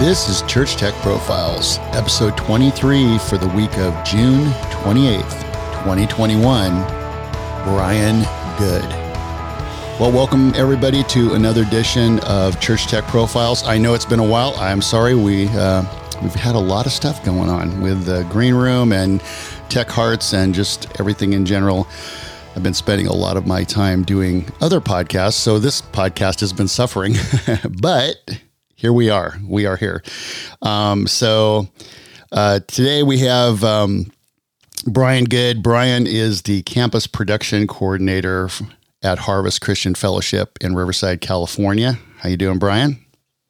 This is Church Tech Profiles, episode 23 for the week of June 28th, 2021. Brian Good. Well, welcome everybody to another edition of Church Tech Profiles. I know it's been a while. I'm sorry. We uh, we've had a lot of stuff going on with the green room and Tech Hearts and just everything in general. I've been spending a lot of my time doing other podcasts, so this podcast has been suffering. but here we are. We are here. Um, so uh, today we have um, Brian Good. Brian is the campus production coordinator at Harvest Christian Fellowship in Riverside, California. How you doing, Brian?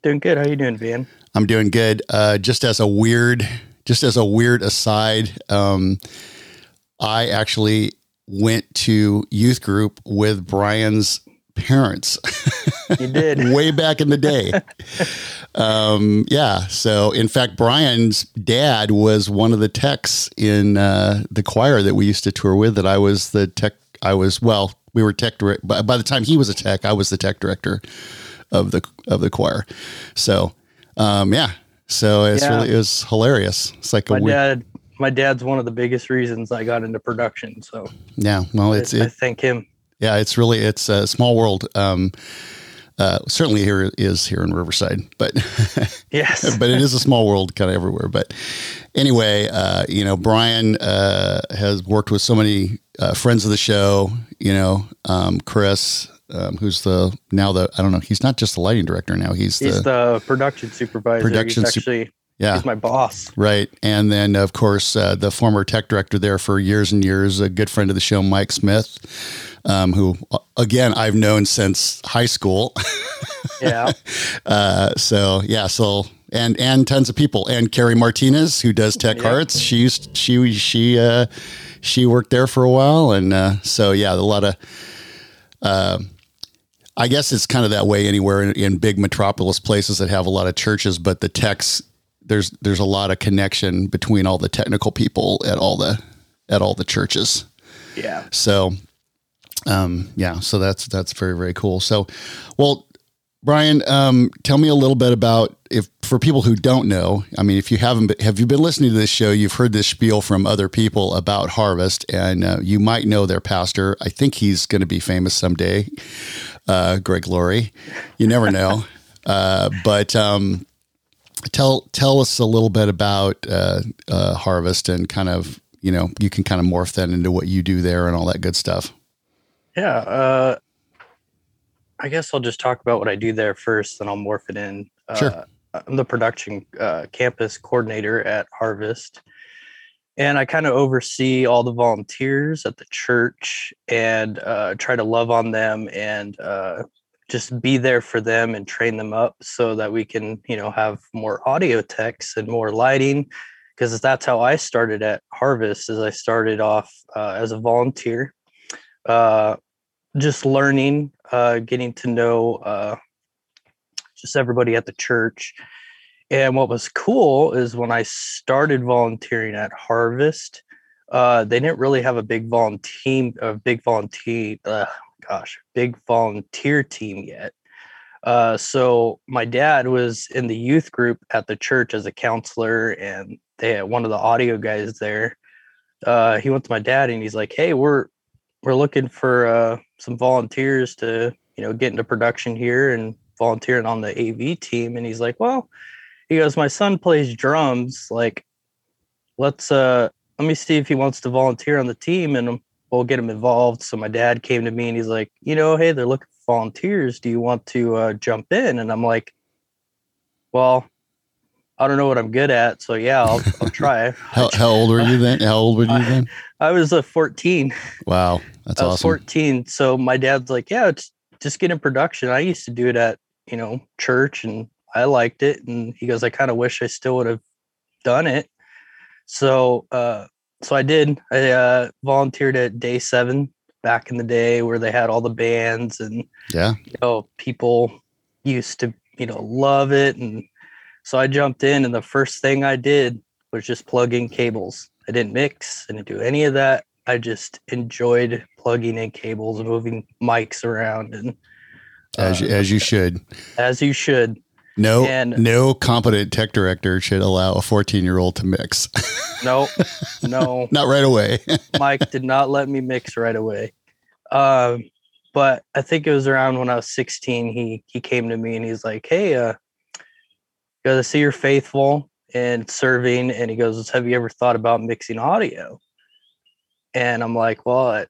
Doing good. How you doing, Van? I'm doing good. Uh, just as a weird, just as a weird aside, um, I actually went to youth group with Brian's parents. You did. way back in the day. um, yeah. So, in fact, Brian's dad was one of the techs in uh, the choir that we used to tour with. That I was the tech. I was well. We were tech director. By, by the time he was a tech, I was the tech director of the of the choir. So, um, yeah. So it's Yeah. really it was hilarious. It's like a My weird, dad, my dad's one of the biggest reasons I got into production. So yeah. Well, it's I, I thank him. yeah. It's really it's a small world. Um, uh, certainly here is here in Riverside, but Yes. but it is a small world kind of everywhere. But anyway, uh, you know, Brian uh, has worked with so many uh, friends of the show. You know, um, Chris, um, who's the now the I don't know. He's not just the lighting director now. He's, He's the, the production supervisor. Production he's actually yeah. he's my boss. Right. And then, of course, uh, the former tech director there for years and years, a good friend of the show, Mike Smith, um, who, uh, again, I've known since high school. Yeah. Uh, so, yeah. So, and, and tons of people. And Carrie Martinez, who does Tech Yep. Hearts, she used, she, she, uh, she worked there for a while. And uh, so, yeah, a lot of, uh, I guess it's kind of that way anywhere in, in big metropolis places that have a lot of churches, but the techs there's there's a lot of connection between all the technical people at all the at all the churches. yeah. So, um, yeah, so that's that's very very cool. So, well, Brian, um, tell me a little bit about if for people who don't know. I mean, if you haven't, been- have you been listening to this show? You've heard this spiel from other people about Harvest, and uh, you might know their pastor. I think he's going to be famous someday, uh, Greg Laurie. You never know, uh, but. Um, Tell tell us a little bit about uh, uh, Harvest and kind of you know you can kind of morph that into what you do there and all that good stuff. Yeah. Uh, I guess I'll just talk about what I do there first, then I'll morph it in. Sure. Uh, I'm the production uh, campus coordinator at Harvest. And I kind of oversee all the volunteers at the church and uh, try to love on them and uh, just be there for them and train them up so that we can, you know, have more audio techs and more lighting. Because that's how I started at Harvest. as I started off uh, as a volunteer, uh, just learning, uh, getting to know uh, just everybody at the church. And what was cool is when I started volunteering at Harvest, uh, they didn't really have a big volunteer, a big volunteer, uh, gosh, big volunteer team yet. Uh, so my dad was in the youth group at the church as a counselor, and they had one of the audio guys there. Uh, he went to my dad and he's like, "Hey, we're we're looking for uh, some volunteers to you know get into production here and volunteering on the AV team." And he's like, "Well," he goes, "My son plays drums. Like, let's uh let me see if he wants to volunteer on the team and we'll get them involved." So my dad came to me and he's like, "You know, hey, they're looking for volunteers. Do you want to uh, jump in?" And I'm like, "Well." I don't know what I'm good at, so yeah, I'll, I'll try. How, how old were you then? How old were you then? I was a 14. Wow, that's I was awesome. 14. So my dad's like, yeah, it's just get in production. I used to do it at, you know, church and I liked it. And he goes, I kind of wish I still would have done it. So, uh, so I did. I uh, volunteered at Day Seven back in the day, where they had all the bands, and Yeah, you know, people used to, you know, love it. And so I jumped in, and the first thing I did was just plug in cables. I didn't mix, I didn't do any of that. I just enjoyed plugging in cables, and moving mics around, and as you, as you should. as you should. No, And- no competent tech director should allow a 14 year old to mix. No, no, Not right away. Mike did not let me mix right away. Um, but I think it was around when I was 16. He he came to me and he's like, "Hey, uh, gotta see you're faithful and serving." And he goes, "Have you ever thought about mixing audio?" And I'm like, "Well, I,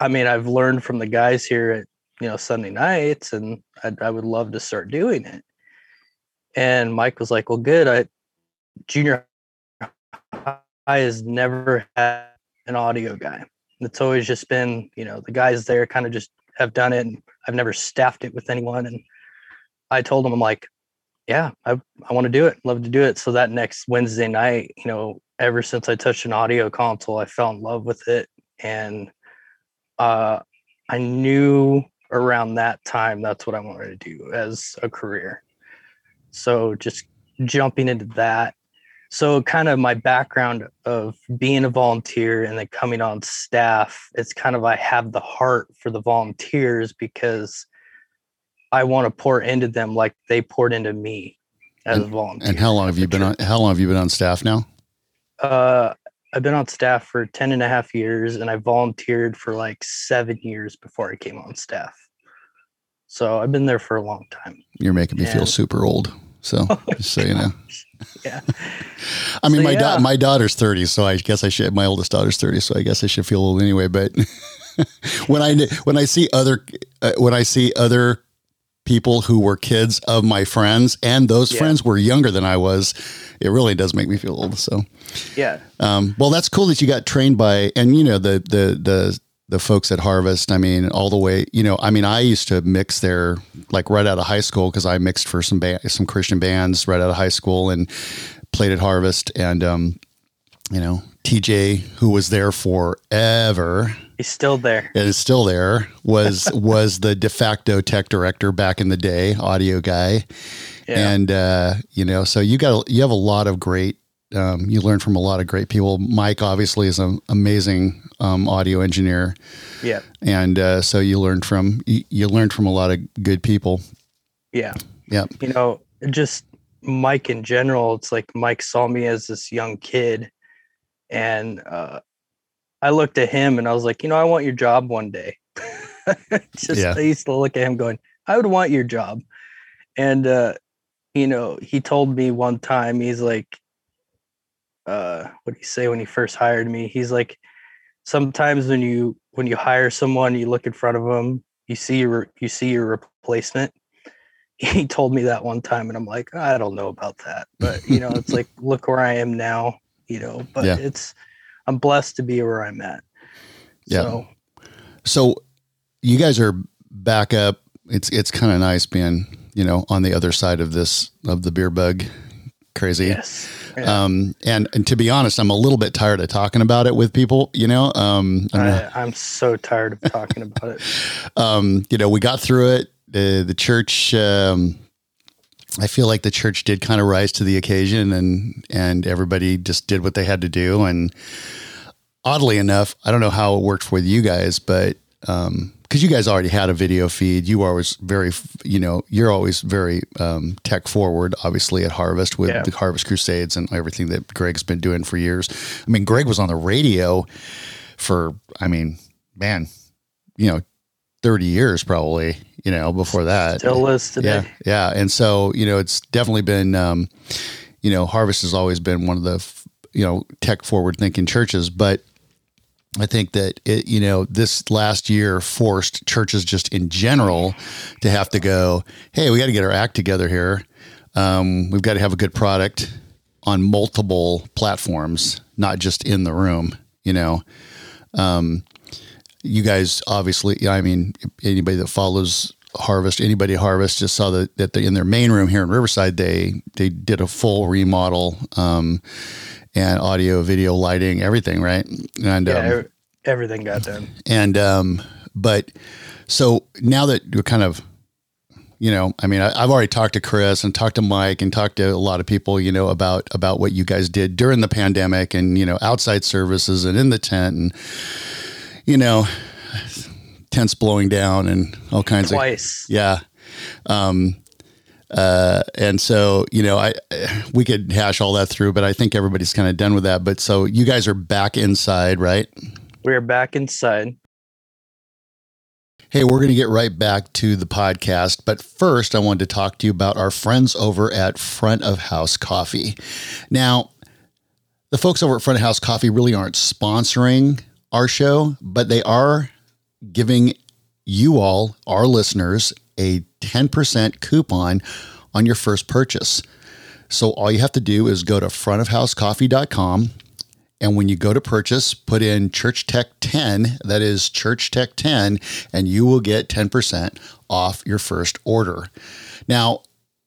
I mean, I've learned from the guys here at you know Sunday nights, and I, I would love to start doing it." And Mike was like, "Well, good. I junior high has never had an audio guy. It's always just been, you know, the guys there kind of just have done it. And I've never staffed it with anyone. And I told him, I'm like, yeah, I, I want to do it. Love to do it. So that next Wednesday night, you know, ever since I touched an audio console, I fell in love with it. And uh, I knew around that time that's what I wanted to do as a career. So just jumping into that so kind of my background of being a volunteer and then coming on staff it's kind of i have the heart for the volunteers because i want to pour into them like they poured into me as a volunteer and how long have you been on, how long have you been on staff now? uh i've been on staff for 10 and a half years and i volunteered for like seven years before i came on staff so i've been there for a long time You're making me feel super old. So just so you know, yeah I mean, So, my yeah. da- my daughter's 30, so I guess I should. My oldest daughter's 30, so I guess I should feel old anyway. But when I when I see other uh, when I see other people who were kids of my friends and those Yeah. friends were younger than I was, it really does make me feel old. So, yeah um, well, that's cool that you got trained by and you know the the the the folks at Harvest. I mean, all the way. You know, I mean, I used to mix there like right out of high school because I mixed for some ba- some Christian bands right out of high school and played at Harvest and um, you know TJ who was there forever he's still there and is still there was was the de facto tech director back in the day audio guy yeah and uh, you know so you got you have a lot of great um, you learn from a lot of great people mike obviously is an amazing um, audio engineer yeah and uh, so you learned from you, you learned from a lot of good people yeah yeah you know, just Mike in general, it's like Mike saw me as this young kid and uh I looked at him and I was like, you know, I want your job one day. just Yeah. I used to look at him going, I would want your job. And uh, you know, he told me one time, he's like, uh, what did he say when he first hired me? He's like, sometimes when you when you hire someone, you look in front of them, you see your you see your replacement he told me that one time and i'm like i don't know about that but you know it's like look where i am now you know but Yeah. it's i'm blessed to be where i'm at Yeah. so so you guys are back up it's it's kind of nice being you know on the other side of this of the beer bug crazy yes yeah. um and and to be honest i'm a little bit tired of talking about it with people you know um I. I'm so tired of talking about it um, you know, we got through it. The the church, um, I feel like the church did kind of rise to the occasion, and and everybody just did what they had to do. And oddly enough, I don't know how it worked with you guys, but um, because you guys already had a video feed, you always very, you know, you're always very um, tech forward, obviously at Harvest with Yeah. the Harvest Crusades and everything that Greg's been doing for years. I mean, Greg was on the radio for, I mean, man, you know, 30 years probably, you know, before that. still is today Yeah. Yeah. And so, you know, it's definitely been, um, you know, Harvest has always been one of the, you know, tech forward thinking churches, but I think that it, you know, this last year forced churches just in general to have to go, Hey, we got to get our act together here. Um, we've got to have a good product on multiple platforms, not just in the room, you know? Um, you guys obviously, I mean, anybody that follows Harvest, anybody Harvest just saw that, that they, in their main room here in Riverside, they, they did a full remodel, um, and audio, video, lighting, everything. Right. And, yeah um, everything got done and, um, but so now that you're kind of, you know, I mean, I, I've already talked to Chris and talked to Mike and talked to a lot of people, you know, about, about what you guys did during the pandemic and, you know, outside services and in the tent and, you know, tents blowing down and all kinds of twice yeah. Um, Uh, and so, you know, I we could hash all that through, but I think everybody's kind of done with that. But so you guys are back inside, right? We are back inside. Hey, we're going to get right back to the podcast. But first, I wanted to talk to you about our friends over at Front of House Coffee. Now, the folks over at Front of House Coffee really aren't sponsoring our show, but they are giving you all, our listeners, a 10% coupon on your first purchase. So all you have to do is go to frontofhousecoffee.com and when you go to purchase, put in Church Tech 10, that is Church Tech 10, and you will get 10% off your first order. Now,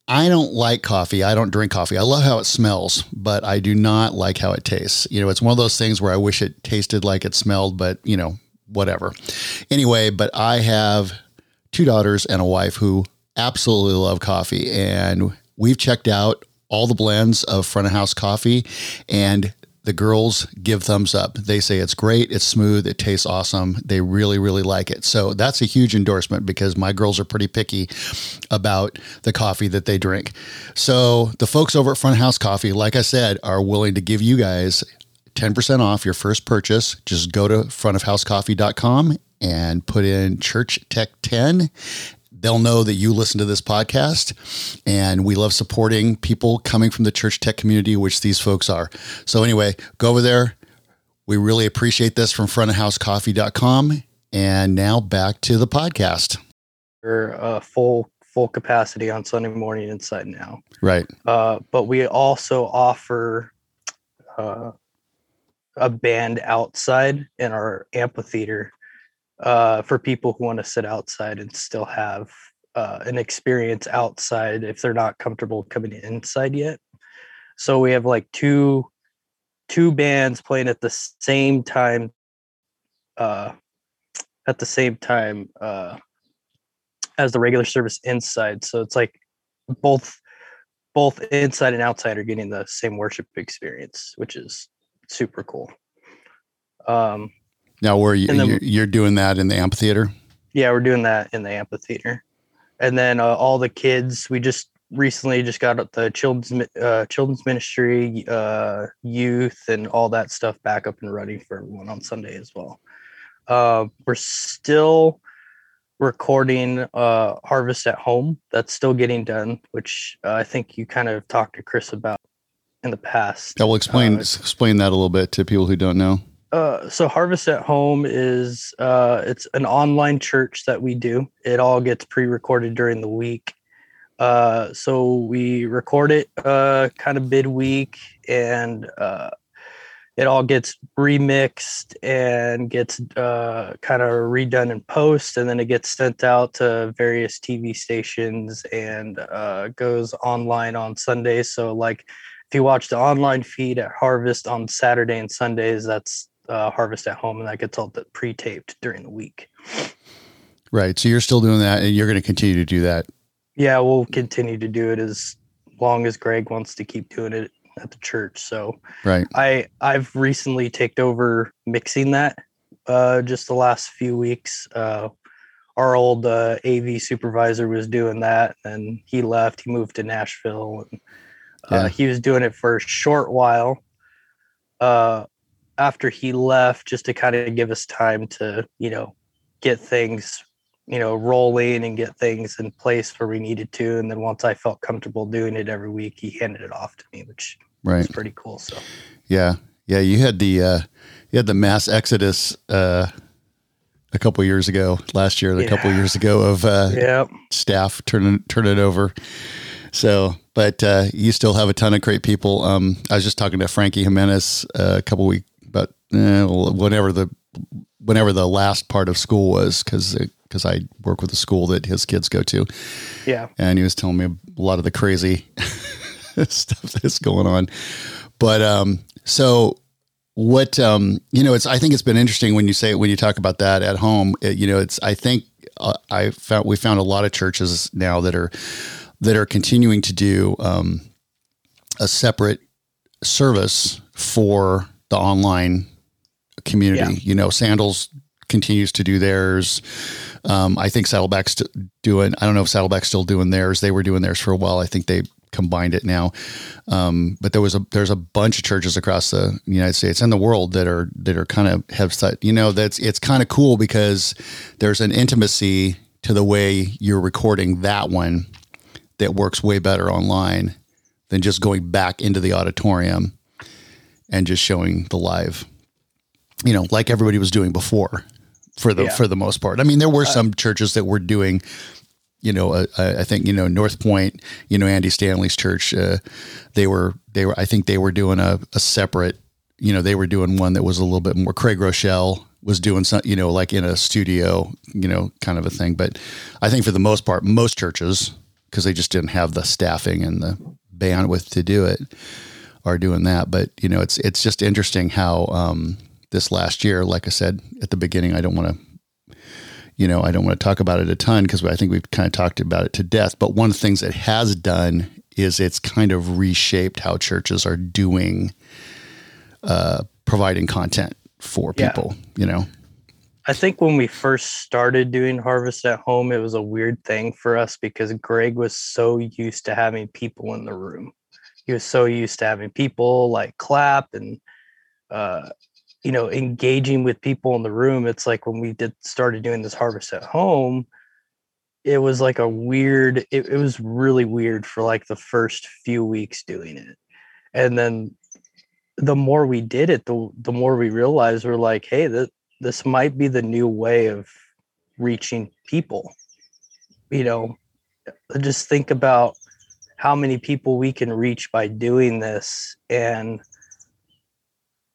I don't like coffee. I don't drink coffee. I love how it smells, but I do not like how it tastes. You know, it's one of those things where I wish it tasted like it smelled, but, you know, whatever. Anyway, but I have two daughters and a wife who absolutely love coffee. And we've checked out all the blends of front of house coffee and the girls give thumbs up. They say it's great, it's smooth, it tastes awesome. They really, really like it. So that's a huge endorsement because my girls are pretty picky about the coffee that they drink. So the folks over at Front of House Coffee, like I said, are willing to give you guys 10% off your first purchase. Just go to frontofhousecoffee.com and put in Church Tech 10 they'll know that you listen to this podcast and we love supporting people coming from the church tech community which these folks are. So anyway go over there. We really appreciate this from frontofhousecoffee.com and now back to the podcast. We're uh, full full capacity on sunday morning inside now. Right. Uh, but we also offer uh, a band outside in our amphitheater uh, for people who want to sit outside and still have uh, an experience outside if they're not comfortable coming inside yet. So we have like two two bands playing at the same time uh, at the same time uh, as the regular service inside. So it's like both both inside and outside are getting the same worship experience, which is super cool. Um, now, where you then, you're doing that in the amphitheater? Yeah, we're doing that in the amphitheater, and then uh, all the kids. We just recently just got the children's uh, children's ministry, uh, youth, and all that stuff back up and running for everyone on Sunday as well. Uh, we're still recording uh, Harvest at Home. That's still getting done, which uh, I think you kind of talked to Chris about in the past. I will explain uh, explain that a little bit to people who don't know. Uh, so Harvest at Home is uh, it's an online church that we do. It all gets pre-recorded during the week. Uh, so we record it uh, kind of midweek, and uh, it all gets remixed and gets uh, kind of redone in post, and then it gets sent out to various TV stations and uh, goes online on Sundays. So like if you watch the online feed at Harvest on Saturday and Sundays, that's uh, harvest at home, and that gets all pre-taped during the week. Right. So you're still doing that, and you're going to continue to do that. Yeah, we'll continue to do it as long as Greg wants to keep doing it at the church. So right. I I've recently taken over mixing that. Uh, just the last few weeks. Uh, our old uh, AV supervisor was doing that, and he left. He moved to Nashville, and uh, yeah. he was doing it for a short while. Uh, after he left just to kind of give us time to you know get things you know rolling and get things in place where we needed to and then once i felt comfortable doing it every week he handed it off to me which right. was pretty cool so yeah yeah you had the uh you had the mass exodus uh a couple years ago last year a yeah. couple years ago of uh yep. staff turning turn it over so but uh you still have a ton of great people um i was just talking to frankie jimenez uh, a couple weeks but eh, whenever the whenever the last part of school was, because because I work with a school that his kids go to. Yeah, and he was telling me a lot of the crazy stuff that's going on. But um, so what um, you know, it's I think it's been interesting when you say when you talk about that at home. It, you know, it's I think uh, I found we found a lot of churches now that are that are continuing to do um, a separate service for the online community. Yeah. You know, Sandals continues to do theirs. Um, I think Saddleback's doing. I don't know if Saddleback's still doing theirs. They were doing theirs for a while. I think they combined it now. Um, but there was a there's a bunch of churches across the United States and the world that are that are kind of have you know that's it's kind of cool because there's an intimacy to the way you're recording that one that works way better online than just going back into the auditorium and just showing the live you know like everybody was doing before for the yeah. for the most part i mean there were uh, some churches that were doing you know, uh, I think you know North Point, you know Andy Stanley's church. Uh, they were they were I think they were doing a, a separate, you know, they were doing one that was a little bit more. Craig Groeschel was doing some, you know, like in a studio, you know, kind of a thing. But I think for the most part, most churches, because they just didn't have the staffing and the bandwidth to do it, are doing that. But you know, it's it's just interesting how um, this last year, like I said at the beginning, I don't want to you know, I don't want to talk about it a ton because I think we've kind of talked about it to death. But one of the things it has done is it's kind of reshaped how churches are doing, uh, providing content for people, yeah. you know. I think when we first started doing Harvest at Home, it was a weird thing for us because Greg was so used to having people in the room. He was so used to having people like clap and uh, you know engaging with people in the room it's like when we did started doing this harvest at home it was like a weird it, it was really weird for like the first few weeks doing it. And then the more we did it the the more we realized we're like hey that this might be the new way of reaching people. You know uh, just think about how many people we can reach by doing this and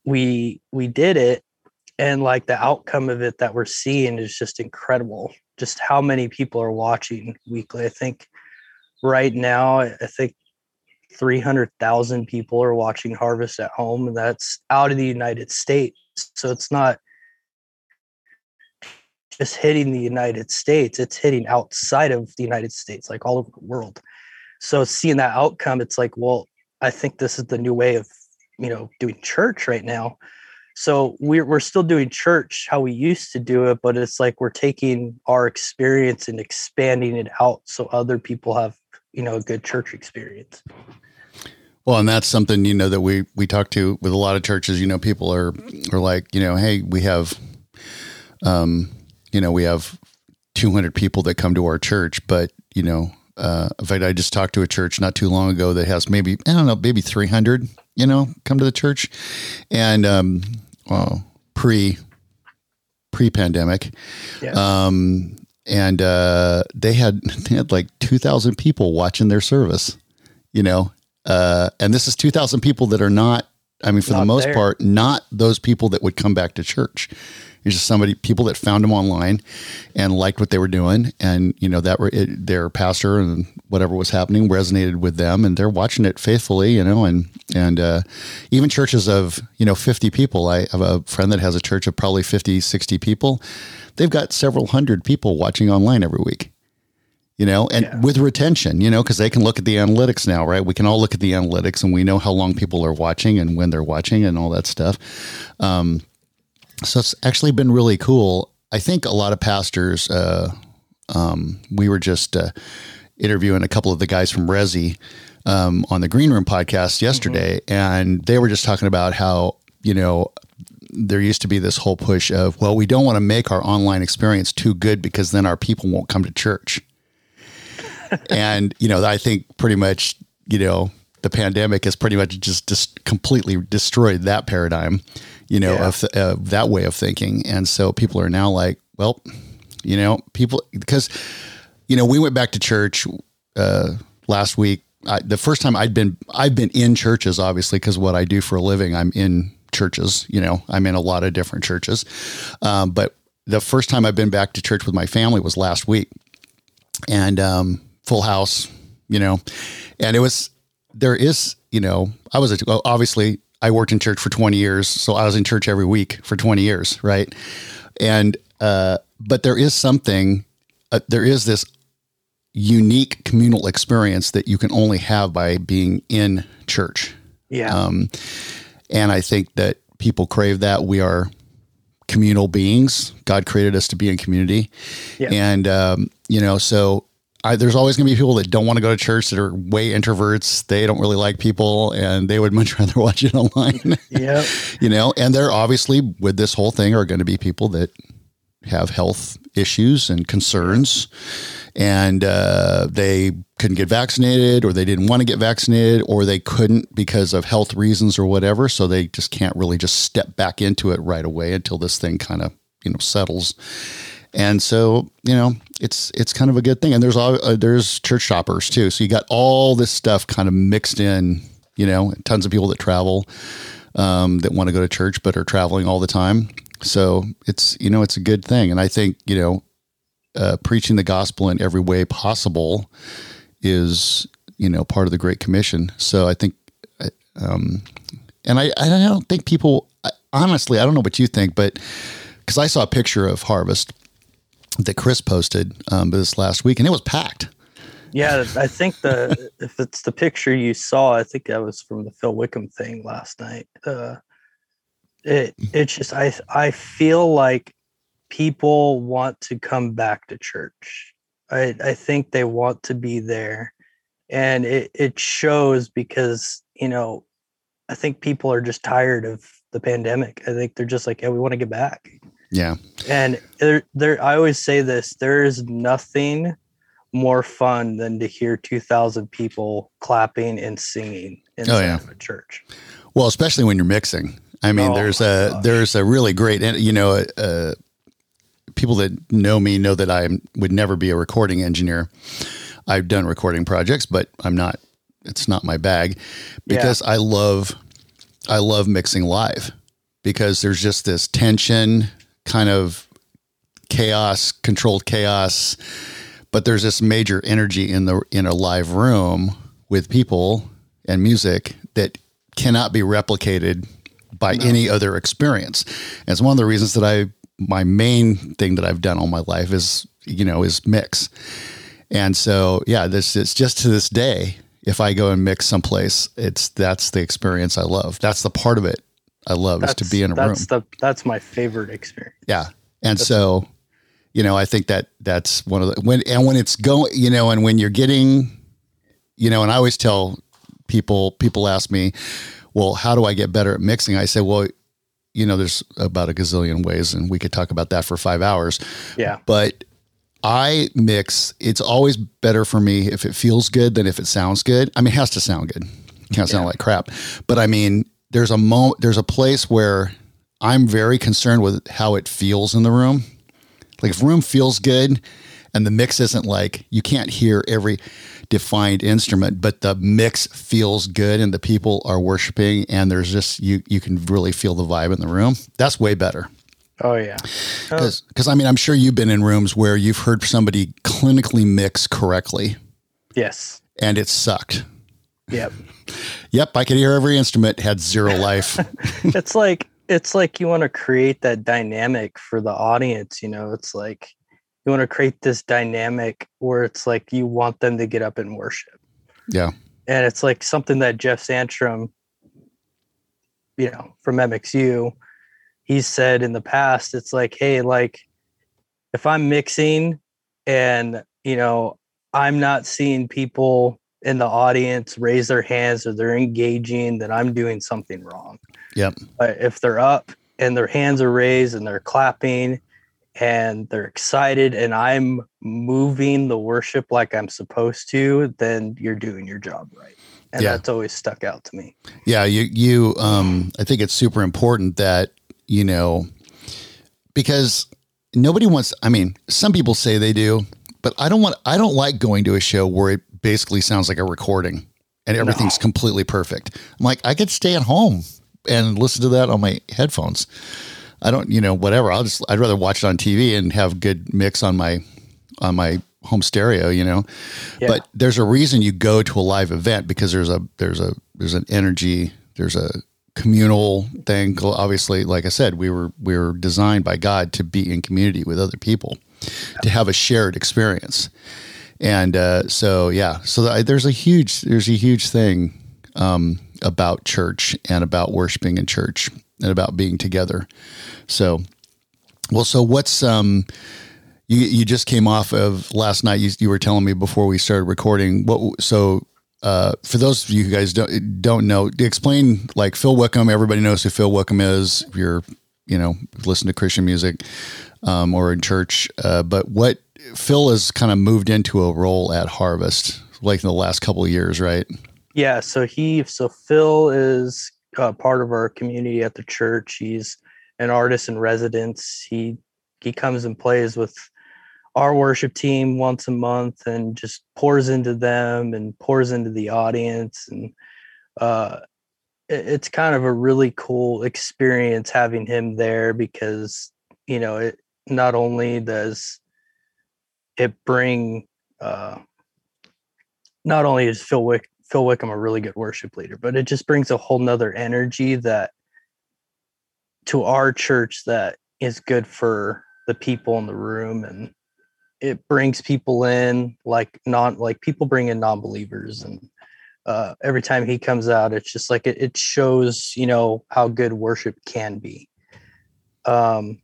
we we did it and like the outcome of it that we're seeing is just incredible. Just how many people are watching weekly. I think right now i think 300,000 people are watching harvest at home and that's out of the united states. So it's not just hitting the united states it's hitting outside of the united states like all over the world. So seeing that outcome it's like well i think this is the new way of you know doing church right now. So we're, we're still doing church how we used to do it but it's like we're taking our experience and expanding it out so other people have you know a good church experience. Well and that's something you know that we we talk to with a lot of churches you know people are are like you know hey we have um you know we have 200 people that come to our church but you know uh, in fact, I just talked to a church not too long ago that has maybe I don't know, maybe 300 you know, come to the church. And um, well, pre pre pandemic, yeah. um, and uh, they had they had like two thousand people watching their service. You know, uh, and this is two thousand people that are not. I mean, for not the most there. part, not those people that would come back to church. He's just somebody, people that found him online and liked what they were doing. And, you know, that were it, their pastor and whatever was happening resonated with them and they're watching it faithfully, you know, and, and, uh, even churches of, you know, 50 people. I have a friend that has a church of probably 50, 60 people. They've got several hundred people watching online every week you know, and yeah. with retention, you know, because they can look at the analytics now, right? We can all look at the analytics and we know how long people are watching and when they're watching and all that stuff. Um, so it's actually been really cool. I think a lot of pastors, uh, um, we were just uh, interviewing a couple of the guys from Resi um, on the Green Room podcast yesterday, mm-hmm. and they were just talking about how, you know, there used to be this whole push of, well, we don't want to make our online experience too good because then our people won't come to church. and, you know, I think pretty much, you know, the pandemic has pretty much just, just completely destroyed that paradigm you know, yeah. of uh, that way of thinking. And so people are now like, well, you know, people because you know we went back to church uh, last week. I, the first time I'd been I've been in churches, obviously, because what I do for a living, I'm in churches. You know, I'm in a lot of different churches. Um, but the first time I've been back to church with my family was last week, and um, full house. You know, and it was there is you know I was a, obviously I worked in church for 20 years, so I was in church every week for 20 years, right? And uh, but there is something, uh, there is this unique communal experience that you can only have by being in church. Yeah. Um, and I think that people crave that. We are communal beings. God created us to be in community. Yeah. And, um, you know, so I, there's always going to be people that don't want to go to church that are way introverts. They don't really like people and they would much rather watch it online. Yeah. you know, and there obviously with this whole thing are going to be people that have health issues and concerns and uh, they couldn't get vaccinated or they didn't want to get vaccinated or they couldn't because of health reasons or whatever so they just can't really just step back into it right away until this thing kind of you know settles and so you know it's it's kind of a good thing. And there's all uh, there's church shoppers too. So you got all this stuff kind of mixed in you know tons of people that travel um, that want to go to church but are traveling all the time. So it's you know it's a good thing, and I think you know uh, preaching the gospel in every way possible is you know part of the Great Commission. So I think, um, and I I don't think people honestly I don't know what you think, but because I saw a picture of Harvest that Chris posted um, this last week, and it was packed. Yeah, I think the if it's the picture you saw, I think that was from the Phil Wickham thing last night. Uh, it it's just I I feel like people want to come back to church. I I think they want to be there. And it it shows because, you know, I think people are just tired of the pandemic. I think they're just like, yeah, we want to get back. Yeah. And there there I always say this, there is nothing more fun than to hear 2000 people clapping and singing inside oh, yeah. of a church. Well, especially when you're mixing. I mean, oh there's a gosh. there's a really great, you know, uh, people that know me know that I would never be a recording engineer. I've done recording projects, but I'm not. It's not my bag because yeah. I love I love mixing live because there's just this tension, kind of chaos, controlled chaos, but there's this major energy in the in a live room with people and music that cannot be replicated by no. any other experience. And it's one of the reasons that I my main thing that I've done all my life is you know is mix. And so yeah, this is just to this day. If I go and mix someplace, it's that's the experience I love. That's the part of it I love that's, is to be in a that's room. The, that's my favorite experience. Yeah, and that's so you know I think that that's one of the when and when it's going you know and when you're getting you know and I always tell people people ask me well, how do I get better at mixing? I say, well, you know, there's about a gazillion ways, and we could talk about that for five hours. Yeah. But I mix, it's always better for me if it feels good than if it sounds good. I mean, it has to sound good. It can't sound like crap. But I mean, there's a moment, there's a place where I'm very concerned with how it feels in the room. Like if room feels good and the mix isn't like you can't hear every defined instrument, but the mix feels good and the people are worshiping and there's just you you can really feel the vibe in the room. That's way better. Oh yeah. Because oh. I mean I'm sure you've been in rooms where you've heard somebody clinically mix correctly. Yes. And it sucked. Yep. yep, I could hear every instrument had zero life. it's like it's like you want to create that dynamic for the audience, you know. It's like you want to create this dynamic where it's like you want them to get up and worship. Yeah. And it's like something that Jeff Santrum, you know, from MXU, he's said in the past, it's like, hey, like if I'm mixing and, you know, I'm not seeing people in the audience raise their hands or they're engaging, then I'm doing something wrong. Yep. But if they're up and their hands are raised and they're clapping and they're excited and I'm moving the worship like I'm supposed to, then you're doing your job right. And yeah. that's always stuck out to me. Yeah, you you um I think it's super important that, you know, because nobody wants I mean, some people say they do, but I don't want I don't like going to a show where it basically sounds like a recording and everything's no. completely perfect. I'm like I could stay at home and listen to that on my headphones. I don't, you know, whatever. I'll just, I'd rather watch it on TV and have good mix on my, on my home stereo, you know. Yeah. But there's a reason you go to a live event because there's a, there's a, there's an energy, there's a communal thing. Obviously, like I said, we were, we were designed by God to be in community with other people, yeah. to have a shared experience. And uh, so, yeah, so there's a huge, there's a huge thing um, about church and about worshiping in church and about being together. So, Well, so what's um, you you just came off of last night. You you were telling me before we started recording. What so uh, for those of you guys don't don't know, explain like Phil Wickham. Everybody knows who Phil Wickham is. If you're you know listen to Christian music um, or in church, uh, but what Phil has kind of moved into a role at Harvest, like in the last couple of years, right? Yeah. So he so Phil is uh, part of our community at the church. He's an artist in residence. He he comes and plays with our worship team once a month and just pours into them and pours into the audience and uh, it, it's kind of a really cool experience having him there because you know it not only does it bring uh, not only is Phil Wick Phil Wickham a really good worship leader, but it just brings a whole nother energy that to our church that is good for the people in the room and it brings people in like non like people bring in non-believers and uh, every time he comes out it's just like it, it shows you know how good worship can be. Um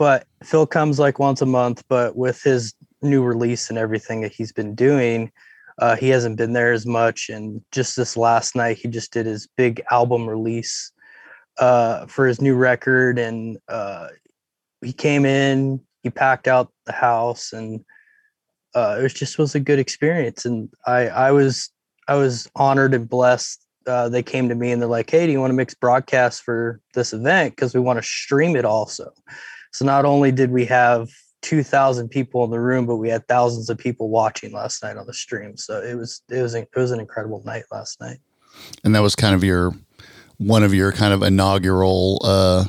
but phil comes like once a month but with his new release and everything that he's been doing uh, he hasn't been there as much and just this last night he just did his big album release uh, for his new record and uh, he came in he packed out the house and uh, it was just was a good experience and i i was i was honored and blessed uh, they came to me and they're like hey do you want to mix broadcasts for this event? Because we want to stream it also so not only did we have 2000 people in the room but we had thousands of people watching last night on the stream so it was it was it was an incredible night last night and that was kind of your one of your kind of inaugural uh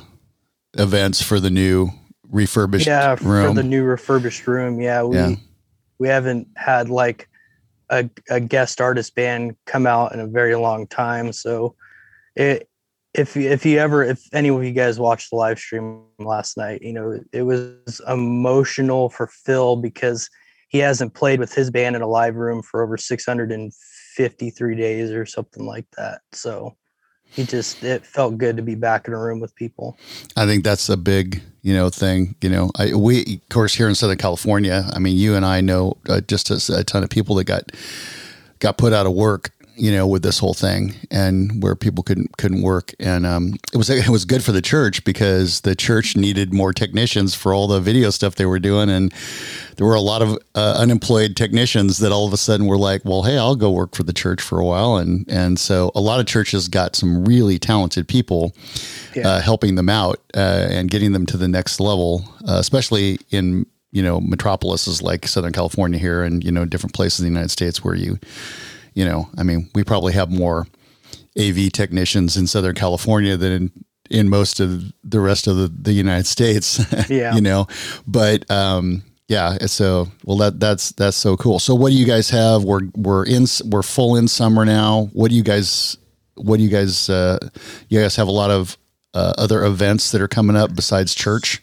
events for the new refurbished yeah room. for the new refurbished room yeah we Yeah. we haven't had like a, a guest artist band come out in a very long time so it if if you ever if any of you guys watched the live stream last night you know it was emotional for phil because he hasn't played with his band in a live room for over 653 days or something like that so he just it felt good to be back in a room with people I think that's a big, you know, thing. You know, I we of course here in Southern California. I mean, you and I know uh, just a, a ton of people that got got put out of work. You know, with this whole thing, and where people couldn't couldn't work, and um, it was it was good for the church because the church needed more technicians for all the video stuff they were doing, and there were a lot of uh, unemployed technicians that all of a sudden were like, well, hey, I'll go work for the church for a while, and and so a lot of churches got some really talented people Yeah. uh, helping them out uh, and getting them to the next level, uh, especially in you know metropolises like Southern California here, and you know different places in the United States where you, you know, I mean, we probably have more AV technicians in Southern California than in, in most of the rest of the, the United States. Yeah. you know, but um, yeah. So well, that that's that's so cool. So what do you guys have? We're we're in we're full in summer now. What do you guys? What do you guys? Uh, you guys have a lot of uh, other events that are coming up besides church.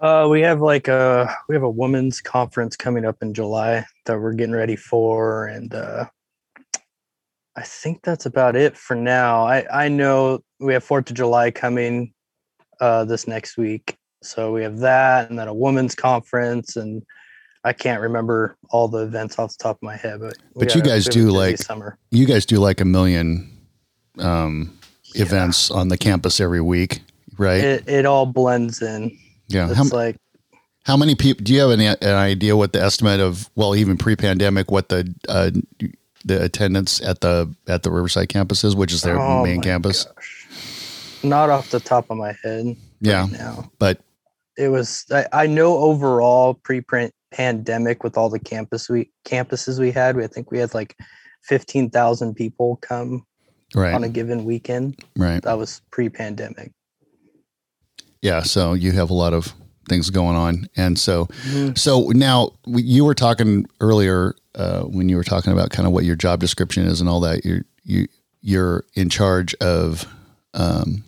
Uh, we have like a we have a women's conference coming up in July that we're getting ready for, and uh, I think that's about it for now. I I know we have Fourth of July coming uh, this next week, so we have that, and then a women's conference, and I can't remember all the events off the top of my head, but But you guys we have a do, like, summer. You guys do like a million um, Yeah. events on the campus every week, right? It it all blends in. yeah. It's How, like how many people? Do you have any, an idea what the estimate of? Well, even pre-pandemic, what the uh, the attendance at the at the Riverside campuses, which is their oh main campus. gosh. Not off the top of my head. Yeah, right now. but it was I, I know overall pre-print pandemic with all the campus we campuses we had we, i think we had like 15000 people come right, on a given weekend right. that was pre-pandemic Yeah, so you have a lot of things going on, and so Mhm. so now you were talking earlier uh, when you were talking about kind of what your job description is and all that. You're you you're in charge of um,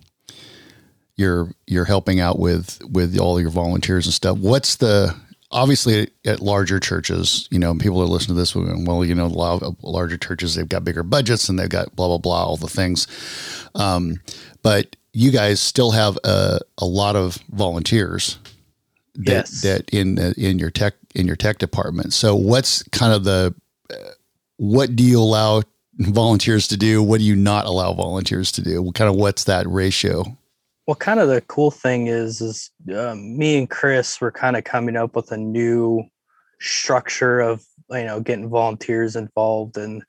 you're you're helping out with with all your volunteers and stuff. What's the obviously at larger churches, you know, people are listening to this. Well, you know, a lot of larger churches they've got bigger budgets and they've got blah blah blah all the things. Um, but you guys still have a, a lot of volunteers that, Yes. that in uh, in your tech in your tech department. So what's kind of the uh, what do you allow volunteers to do? What do you not allow volunteers to do? What Kind of what's that ratio? Well, kind of the cool thing is, is um, me and Chris were kind of coming up with a new structure of you know getting volunteers involved, and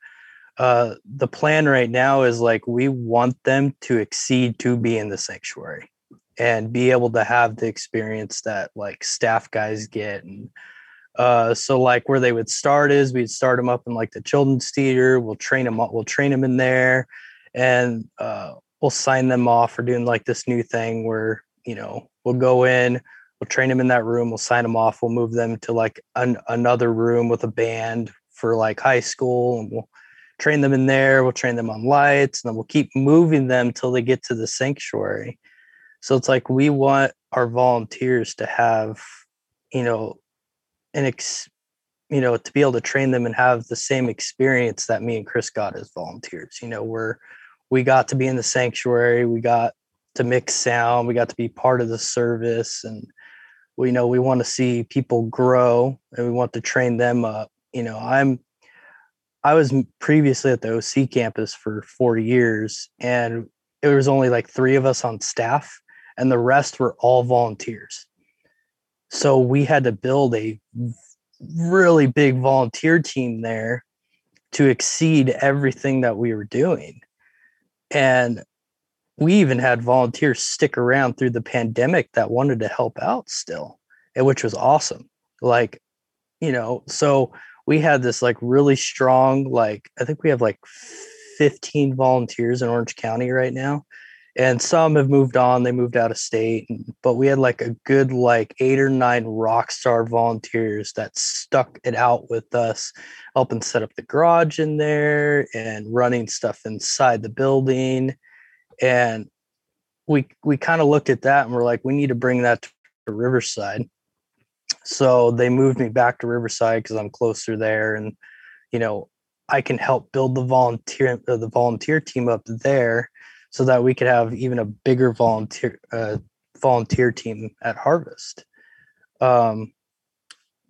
uh, the plan right now is like we want them to exceed to be in the sanctuary and be able to have the experience that like staff guys get and uh, so like where they would start is we'd start them up in like the children's theater we'll train them up we'll train them in there and uh, we'll sign them off for doing like this new thing where you know we'll go in we'll train them in that room we'll sign them off we'll move them to like an, another room with a band for like high school and we'll train them in there we'll train them on lights and then we'll keep moving them till they get to the sanctuary so it's like we want our volunteers to have you know an ex you know to be able to train them and have the same experience that me and chris got as volunteers. You know we're we got to be in the sanctuary we got to mix sound we got to be part of the service and we know we want to see people grow and we want to train them up. You know i'm i was previously at the oc campus for four years and it was only like three of us on staff and the rest were all volunteers so we had to build a really big volunteer team there to exceed everything that we were doing and we even had volunteers stick around through the pandemic that wanted to help out still, which was awesome. Like, you know, so we had this like really strong, like, I think we have like 15 volunteers in Orange County right now. And some have moved on, they moved out of state, but we had like a good like eight or nine rock star volunteers that stuck it out with us, helping set up the garage in there and running stuff inside the building. And we we kind of looked at that and we're like we need to bring that to riverside. So they moved me back to riverside because i'm closer there and you know i can help build the volunteer the volunteer team up there so that we could have even a bigger volunteer uh, volunteer team at harvest um,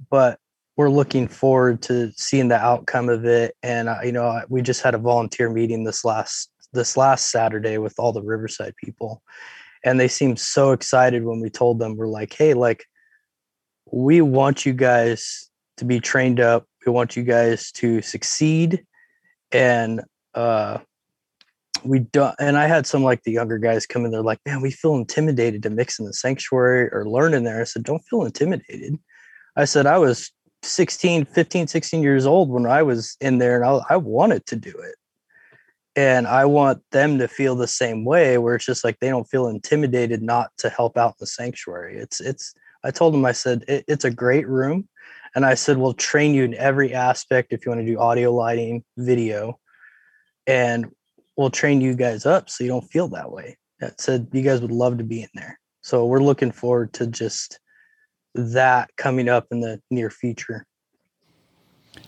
but we're looking forward to seeing the outcome of it and uh, you know we just had a volunteer meeting this last this last Saturday with all the Riverside people. And they seemed so excited when we told them, we're like, hey, like, we want you guys to be trained up. We want you guys to succeed. And uh we don't and I had some like the younger guys come in, they're like, man, we feel intimidated to mix in the sanctuary or learn in there. I said, don't feel intimidated. I said, I was 16, 15, 16 years old when I was in there and I, I wanted to do it and I want them to feel the same way where it's just like they don't feel intimidated not to help out in the sanctuary. It's it's I told them I said it, it's a great room and I said we'll train you in every aspect if you want to do audio lighting, video and we'll train you guys up so you don't feel that way. That said you guys would love to be in there. So we're looking forward to just that coming up in the near future.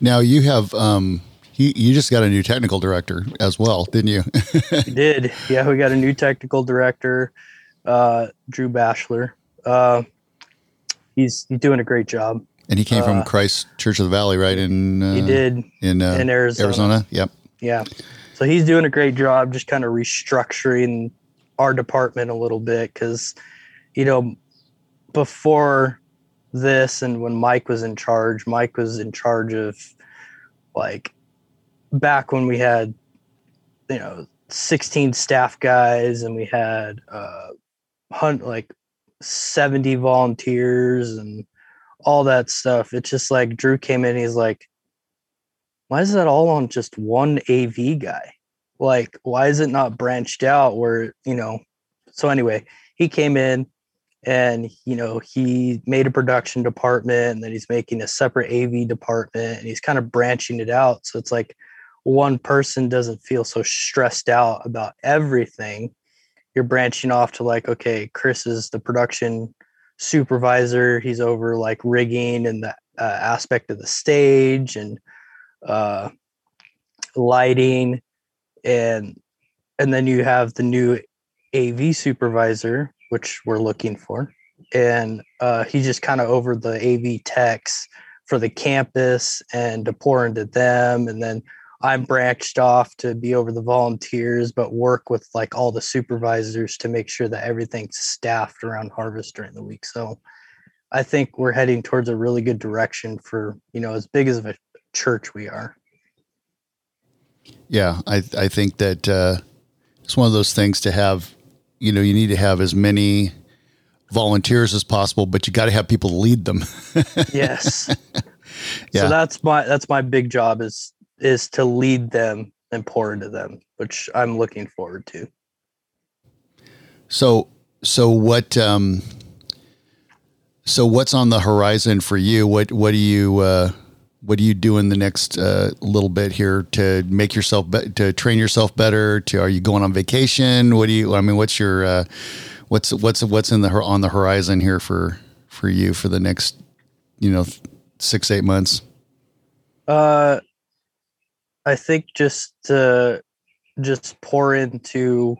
Now you have um you, you just got a new technical director as well, didn't you? We did. Yeah, we got a new technical director, uh, Drew Bachelor. Uh, he's he's doing a great job. and he came from Uh, Christ Church of the Valley, right? In uh, He did in, uh, in Arizona. Arizona. Yep. Yeah. So he's doing a great job just kind of restructuring our department a little bit because, you know, before this and when Mike was in charge, Mike was in charge of like back when we had, you know, 16 staff guys and we had uh hunt like 70 volunteers and all that stuff. It's just like Drew came in, he's like, why is that all on just one AV guy? Like, why is it not branched out where, you know? So, anyway, he came in and, you know, he made a production department and then he's making a separate AV department and he's kind of branching it out. So, it's like one person doesn't feel so stressed out about everything. You're branching off to like, okay, Chris is the production supervisor. He's over like rigging and the uh, aspect of the stage and uh, lighting, and and then you have the new AV supervisor, which we're looking for, and uh, he's just kind of over the AV techs for the campus and to pour into them, and then I'm branched off to be over the volunteers, but work with like all the supervisors to make sure that everything's staffed around harvest during the week. So I think we're heading towards a really good direction for, you know, as big as a church we are. Yeah, I I think that uh, it's one of those things to have. You know, you need to have as many volunteers as possible, but you got to have people to lead them. yes. yeah. So that's my that's my big job is is to lead them and pour into them, which I'm looking forward to. So so what um so what's on the horizon for you? What what do you uh what do you do in the next uh, little bit here to make yourself be- to train yourself better? To are you going on vacation? What do you? I mean, what's your uh, what's what's what's in the on the horizon here for for you for the next you know six eight months? Uh, I think just to just pour into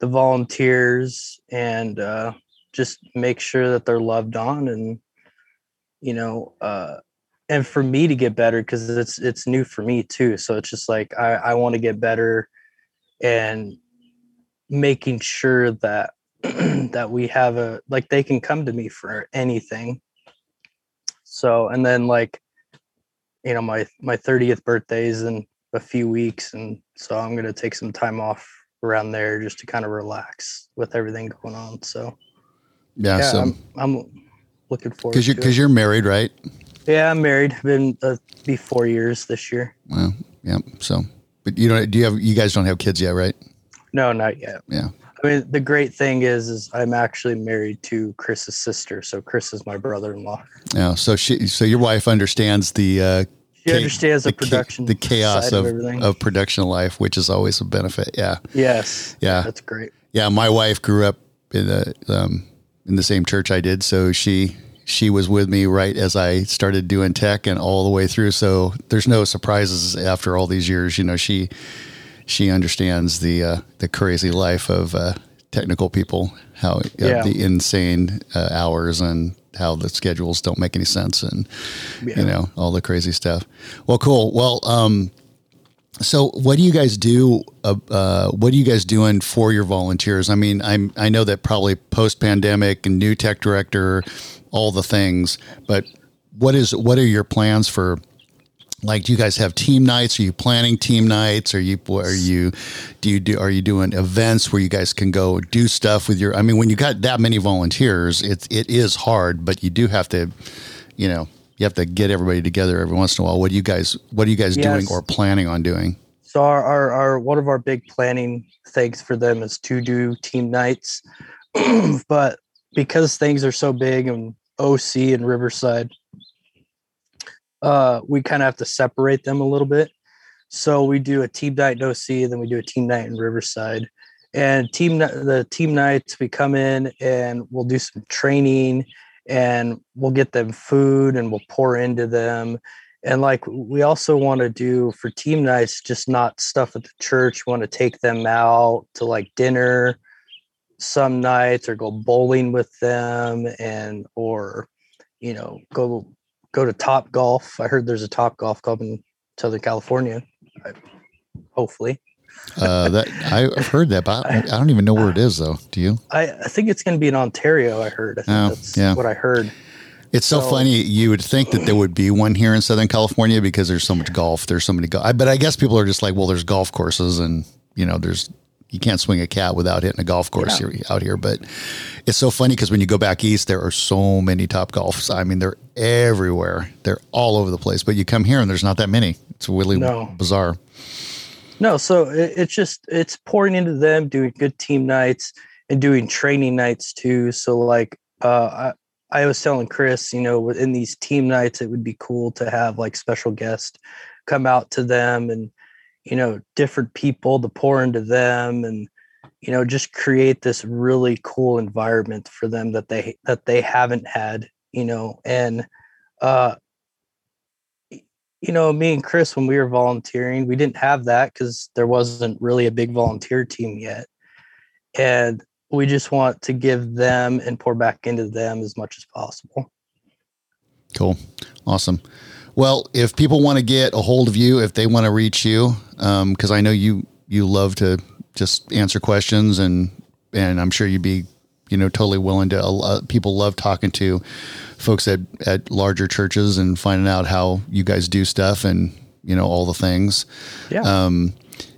the volunteers and uh, just make sure that they're loved on and you know uh, and for me to get better because it's it's new for me too so it's just like i i want to get better and making sure that that we have a like they can come to me for anything. So and then like you know my my 30th birthday is in a few weeks and so i'm going to take some time off around there just to kind of relax with everything going on so. Yeah, yeah so I'm, I'm looking forward because you're because you're married right yeah, I'm married. Been uh, be four years this year. Well, yeah. So, but you don't. Do you have? You guys don't have kids yet, right? No, not yet. Yeah. I mean, the great thing is, is I'm actually married to Chris's sister. So Chris is my brother-in-law. Yeah. So she, so your wife understands the. Uh, she cha- understands the, the production, the chaos of, of, of production life, which is always a benefit. Yeah. Yes. Yeah. That's great. Yeah, my wife grew up in the um, in the same church I did, so she she was with me right as I started doing tech and all the way through. So there's no surprises after all these years. You know, she she understands the uh, the crazy life of uh, technical people, how uh, yeah. the insane uh, hours and how the schedules don't make any sense, and yeah. you know all the crazy stuff. Well, cool. Well, um, so what do you guys do? Uh, uh, what are you guys doing for your volunteers? I mean, I'm I know that probably post pandemic and new tech director all the things. But what is what are your plans for? Like, do you guys have team nights? Are you planning team nights? Are you are you do you do are you doing events where you guys can go do stuff with your? I mean, when you got that many volunteers, it's it is hard, but you do have to, you know, you have to get everybody together every once in a while. What do you guys What are you guys yes. doing or planning on doing? So our, our, our one of our big planning things for them is to do team nights, but because things are so big and OC and Riverside, uh, we kind of have to separate them a little bit. So we do a team night in OC, then we do a team night in Riverside. And team the team nights, we come in and we'll do some training and we'll get them food and we'll pour into them. And like we also want to do for team nights, just not stuff at the church. We want to take them out to like dinner some nights or go bowling with them and or you know go go to top golf i heard there's a top golf club in southern california hopefully uh, that I've heard that, but I, I, don't even know where it is, though. Do you? I, I think it's going to be in Ontario. I heard. I think oh, that's yeah. what I heard. It's so, so, funny. You would think that there would be one here in Southern California because there's so much golf. There's so many golf. But I guess people are just like, well, there's golf courses, and you know, there's you can't swing a cat without hitting a golf course yeah. here, out here. But it's so funny because when you go back east, there are so many top golfs. I mean, they're everywhere. They're all over the place. But you come here and there's not that many. It's really no. bizarre. No, so it, it's just it's pouring into them, doing good team nights and doing training nights too. So like uh, I, I was telling Chris, you know, in these team nights, it would be cool to have like special guests come out to them and you know different people to pour into them and you know just create this really cool environment for them that they that they haven't had you know and uh you know me and chris when we were volunteering we didn't have that because there wasn't really a big volunteer team yet and we just want to give them and pour back into them as much as possible. Cool. Awesome. Well, if people want to get a hold of you, if they want to reach you, because um, I know you you love to just answer questions and and I'm sure you'd be you know totally willing to. Uh, people love talking to folks at at larger churches and finding out how you guys do stuff and you know all the things. Yeah. Um,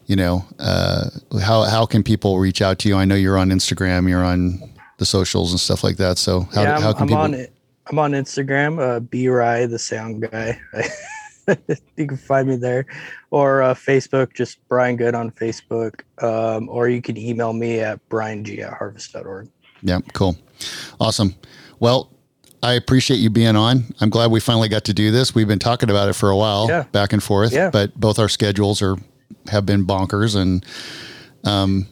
you know, uh, how how can people reach out to you? I know you're on Instagram, you're on the socials and stuff like that. So how, yeah, how can I'm people? On, I'm on Instagram, uh, B Rye the sound guy. you can find me there, or uh, Facebook, just Brian Good on Facebook, um, or you can email me at briang at harvest.org. Yeah, cool, awesome. Well, I appreciate you being on. I'm glad we finally got to do this. We've been talking about it for a while, yeah. back and forth. Yeah. But both our schedules are have been bonkers, and um,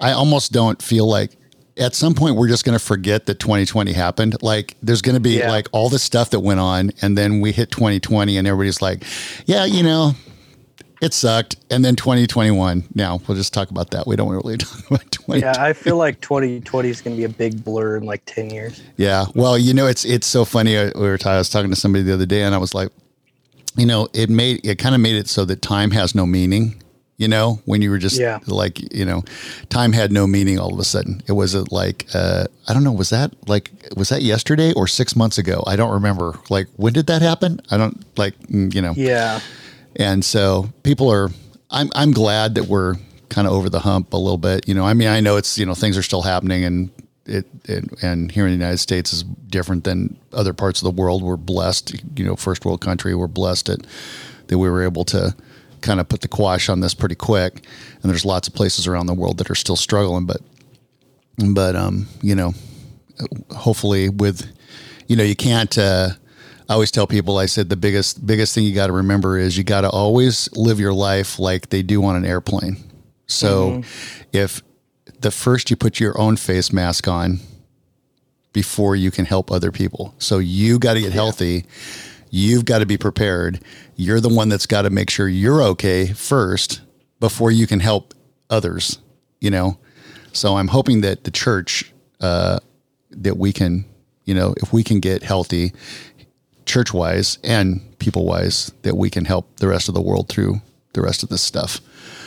I almost don't feel like at some point we're just going to forget that 2020 happened. Like there's going to be Yeah. like all the stuff that went on, and then we hit 2020, and everybody's like, "Yeah, you know." It sucked, and then 2021. Now we'll just talk about that. We don't really talk about 20. Yeah, I feel like 2020 is going to be a big blur in like 10 years. Yeah. Well, you know, it's it's so funny. I, we were I was talking to somebody the other day, and I was like, you know, it made it kind of made it so that time has no meaning. You know, when you were just Yeah. like, you know, time had no meaning all of a sudden. It was like, uh, I don't know, was that like, was that yesterday or six months ago? I don't remember. Like, when did that happen? I don't like, mm, you know. Yeah. And so people are, I'm, I'm glad that we're kind of over the hump a little bit. You know, I mean, I know it's, you know, things are still happening and it, it, and here in the United States is different than other parts of the world. We're blessed, you know, first world country. We're blessed that, that we were able to kind of put the quash on this pretty quick. And there's lots of places around the world that are still struggling, but, but, um, you know, hopefully with, you know, you can't, uh, I always tell people, I said the biggest biggest thing you got to remember is you got to always live your life like they do on an airplane. So if the first you put your own face mask on before you can help other people. So you got to get healthy. You've got to be prepared. You're the one that's got to make sure you're okay first before you can help others, you know? So I'm hoping that the church, uh, that we can, you know, if we can get healthy church wise and people wise, that we can help the rest of the world through the rest of this stuff.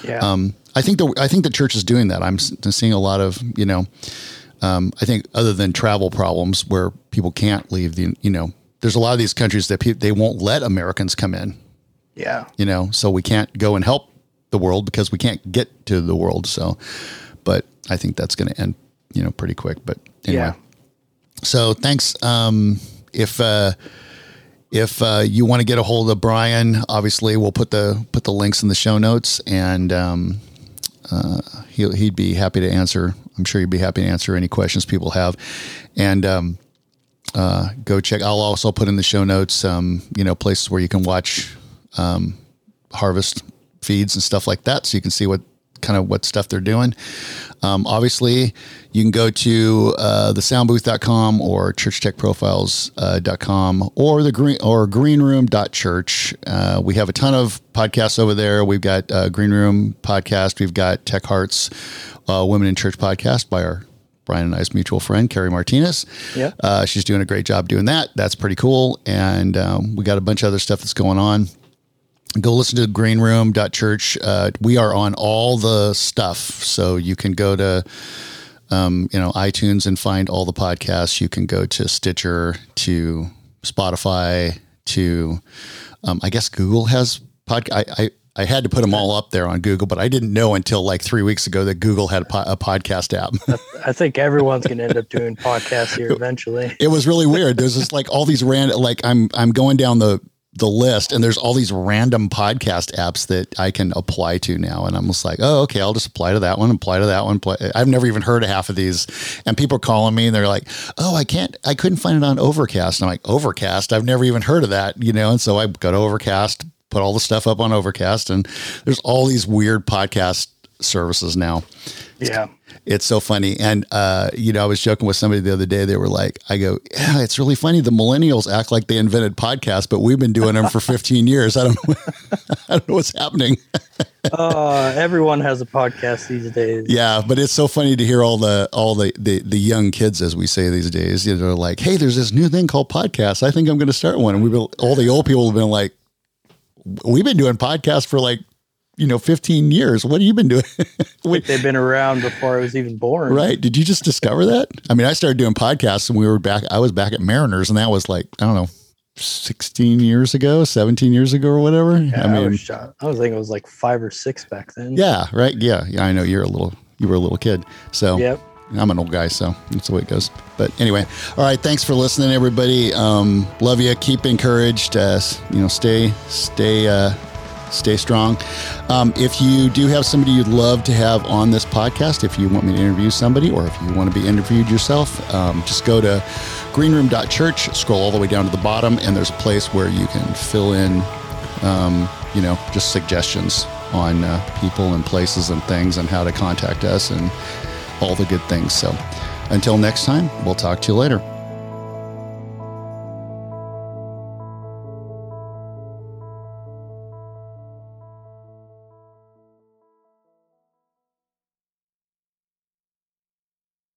Yeah. Um, I think the I think the church is doing that. I'm seeing a lot of you know. Um, I think other than travel problems where people can't leave the you know, there's a lot of these countries that pe- they won't let Americans come in. yeah. You know, so we can't go and help the world because we can't get to the world. So, but I think that's going to end you know pretty quick. But anyway, Yeah. so thanks. Um, if uh, if uh, you want to get a hold of Brian, obviously we'll put the put the links in the show notes, and um, uh, he'll, he'd be happy to answer. I'm sure he'd be happy to answer any questions people have, and um, uh, go check. I'll also put in the show notes, um, you know, places where you can watch um, harvest feeds and stuff like that, so you can see what kind of what stuff they're doing. Um, obviously, you can go to uh, thesoundbooth.com or churchtechprofiles.com or the green or greenroom.church. Uh, we have a ton of podcasts over there. We've got uh, Green Room podcast. We've got Tech Hearts, uh, Women in Church podcast by our Brian and I's mutual friend, Carrie Martinez. Yeah. Uh, she's doing a great job doing that. That's pretty cool. And um, we got a bunch of other stuff that's going on go listen to greenroom.church. Uh, we are on all the stuff. So you can go to, um, you know, iTunes and find all the podcasts. You can go to Stitcher, to Spotify, to, um, I guess Google has podcast. I, I, I had to put them all up there on Google, but I didn't know until like three weeks ago that Google had a, po- a podcast app. I think everyone's going to end up doing podcasts here eventually. it was really weird. There's just like all these random, like I'm, I'm going down the, the list and there's all these random podcast apps that I can apply to now. And I'm just like, oh, okay, I'll just apply to that one, apply to that one. I've never even heard of half of these. And people are calling me and they're like, oh, I can't, I couldn't find it on Overcast. And I'm like, Overcast? I've never even heard of that, you know? And so I go to Overcast, put all the stuff up on Overcast and there's all these weird podcast services now. Yeah. It's so funny. And, uh, you know, I was joking with somebody the other day. They were like, I go, yeah, it's really funny. The millennials act like they invented podcasts, but we've been doing them for 15 years. I don't know. I don't know what's happening. uh, everyone has a podcast these days. Yeah. But it's so funny to hear all the, all the, the, the young kids, as we say these days, you know, like, Hey, there's this new thing called podcasts. I think I'm going to start one. And we've been, all the old people have been like, we've been doing podcasts for like you know 15 years. What have you been doing? Like they've been around before i was even born. Right. Did you just discover that? I mean i started doing podcasts and we were back i was back at mariners and that was like i don't know 16 years ago 17 years ago or whatever. Yeah, i mean I was, I was thinking it was like five or six back then. Yeah right. Yeah. Yeah i know. You're a little you were a little kid. So yep. I'm an old guy, so that's the way it goes. But anyway, all right. Thanks for listening, everybody. Um, love you. Keep encouraged. Uh, you know, stay, stay, uh, stay strong. Um, if you do have somebody you'd love to have on this podcast, if you want me to interview somebody, or if you want to be interviewed yourself, um, just go to greenroom.church, scroll all the way down to the bottom, and there's a place where you can fill in, um, you know, just suggestions on uh, people and places and things and how to contact us and all the good things. So until next time, we'll talk to you later.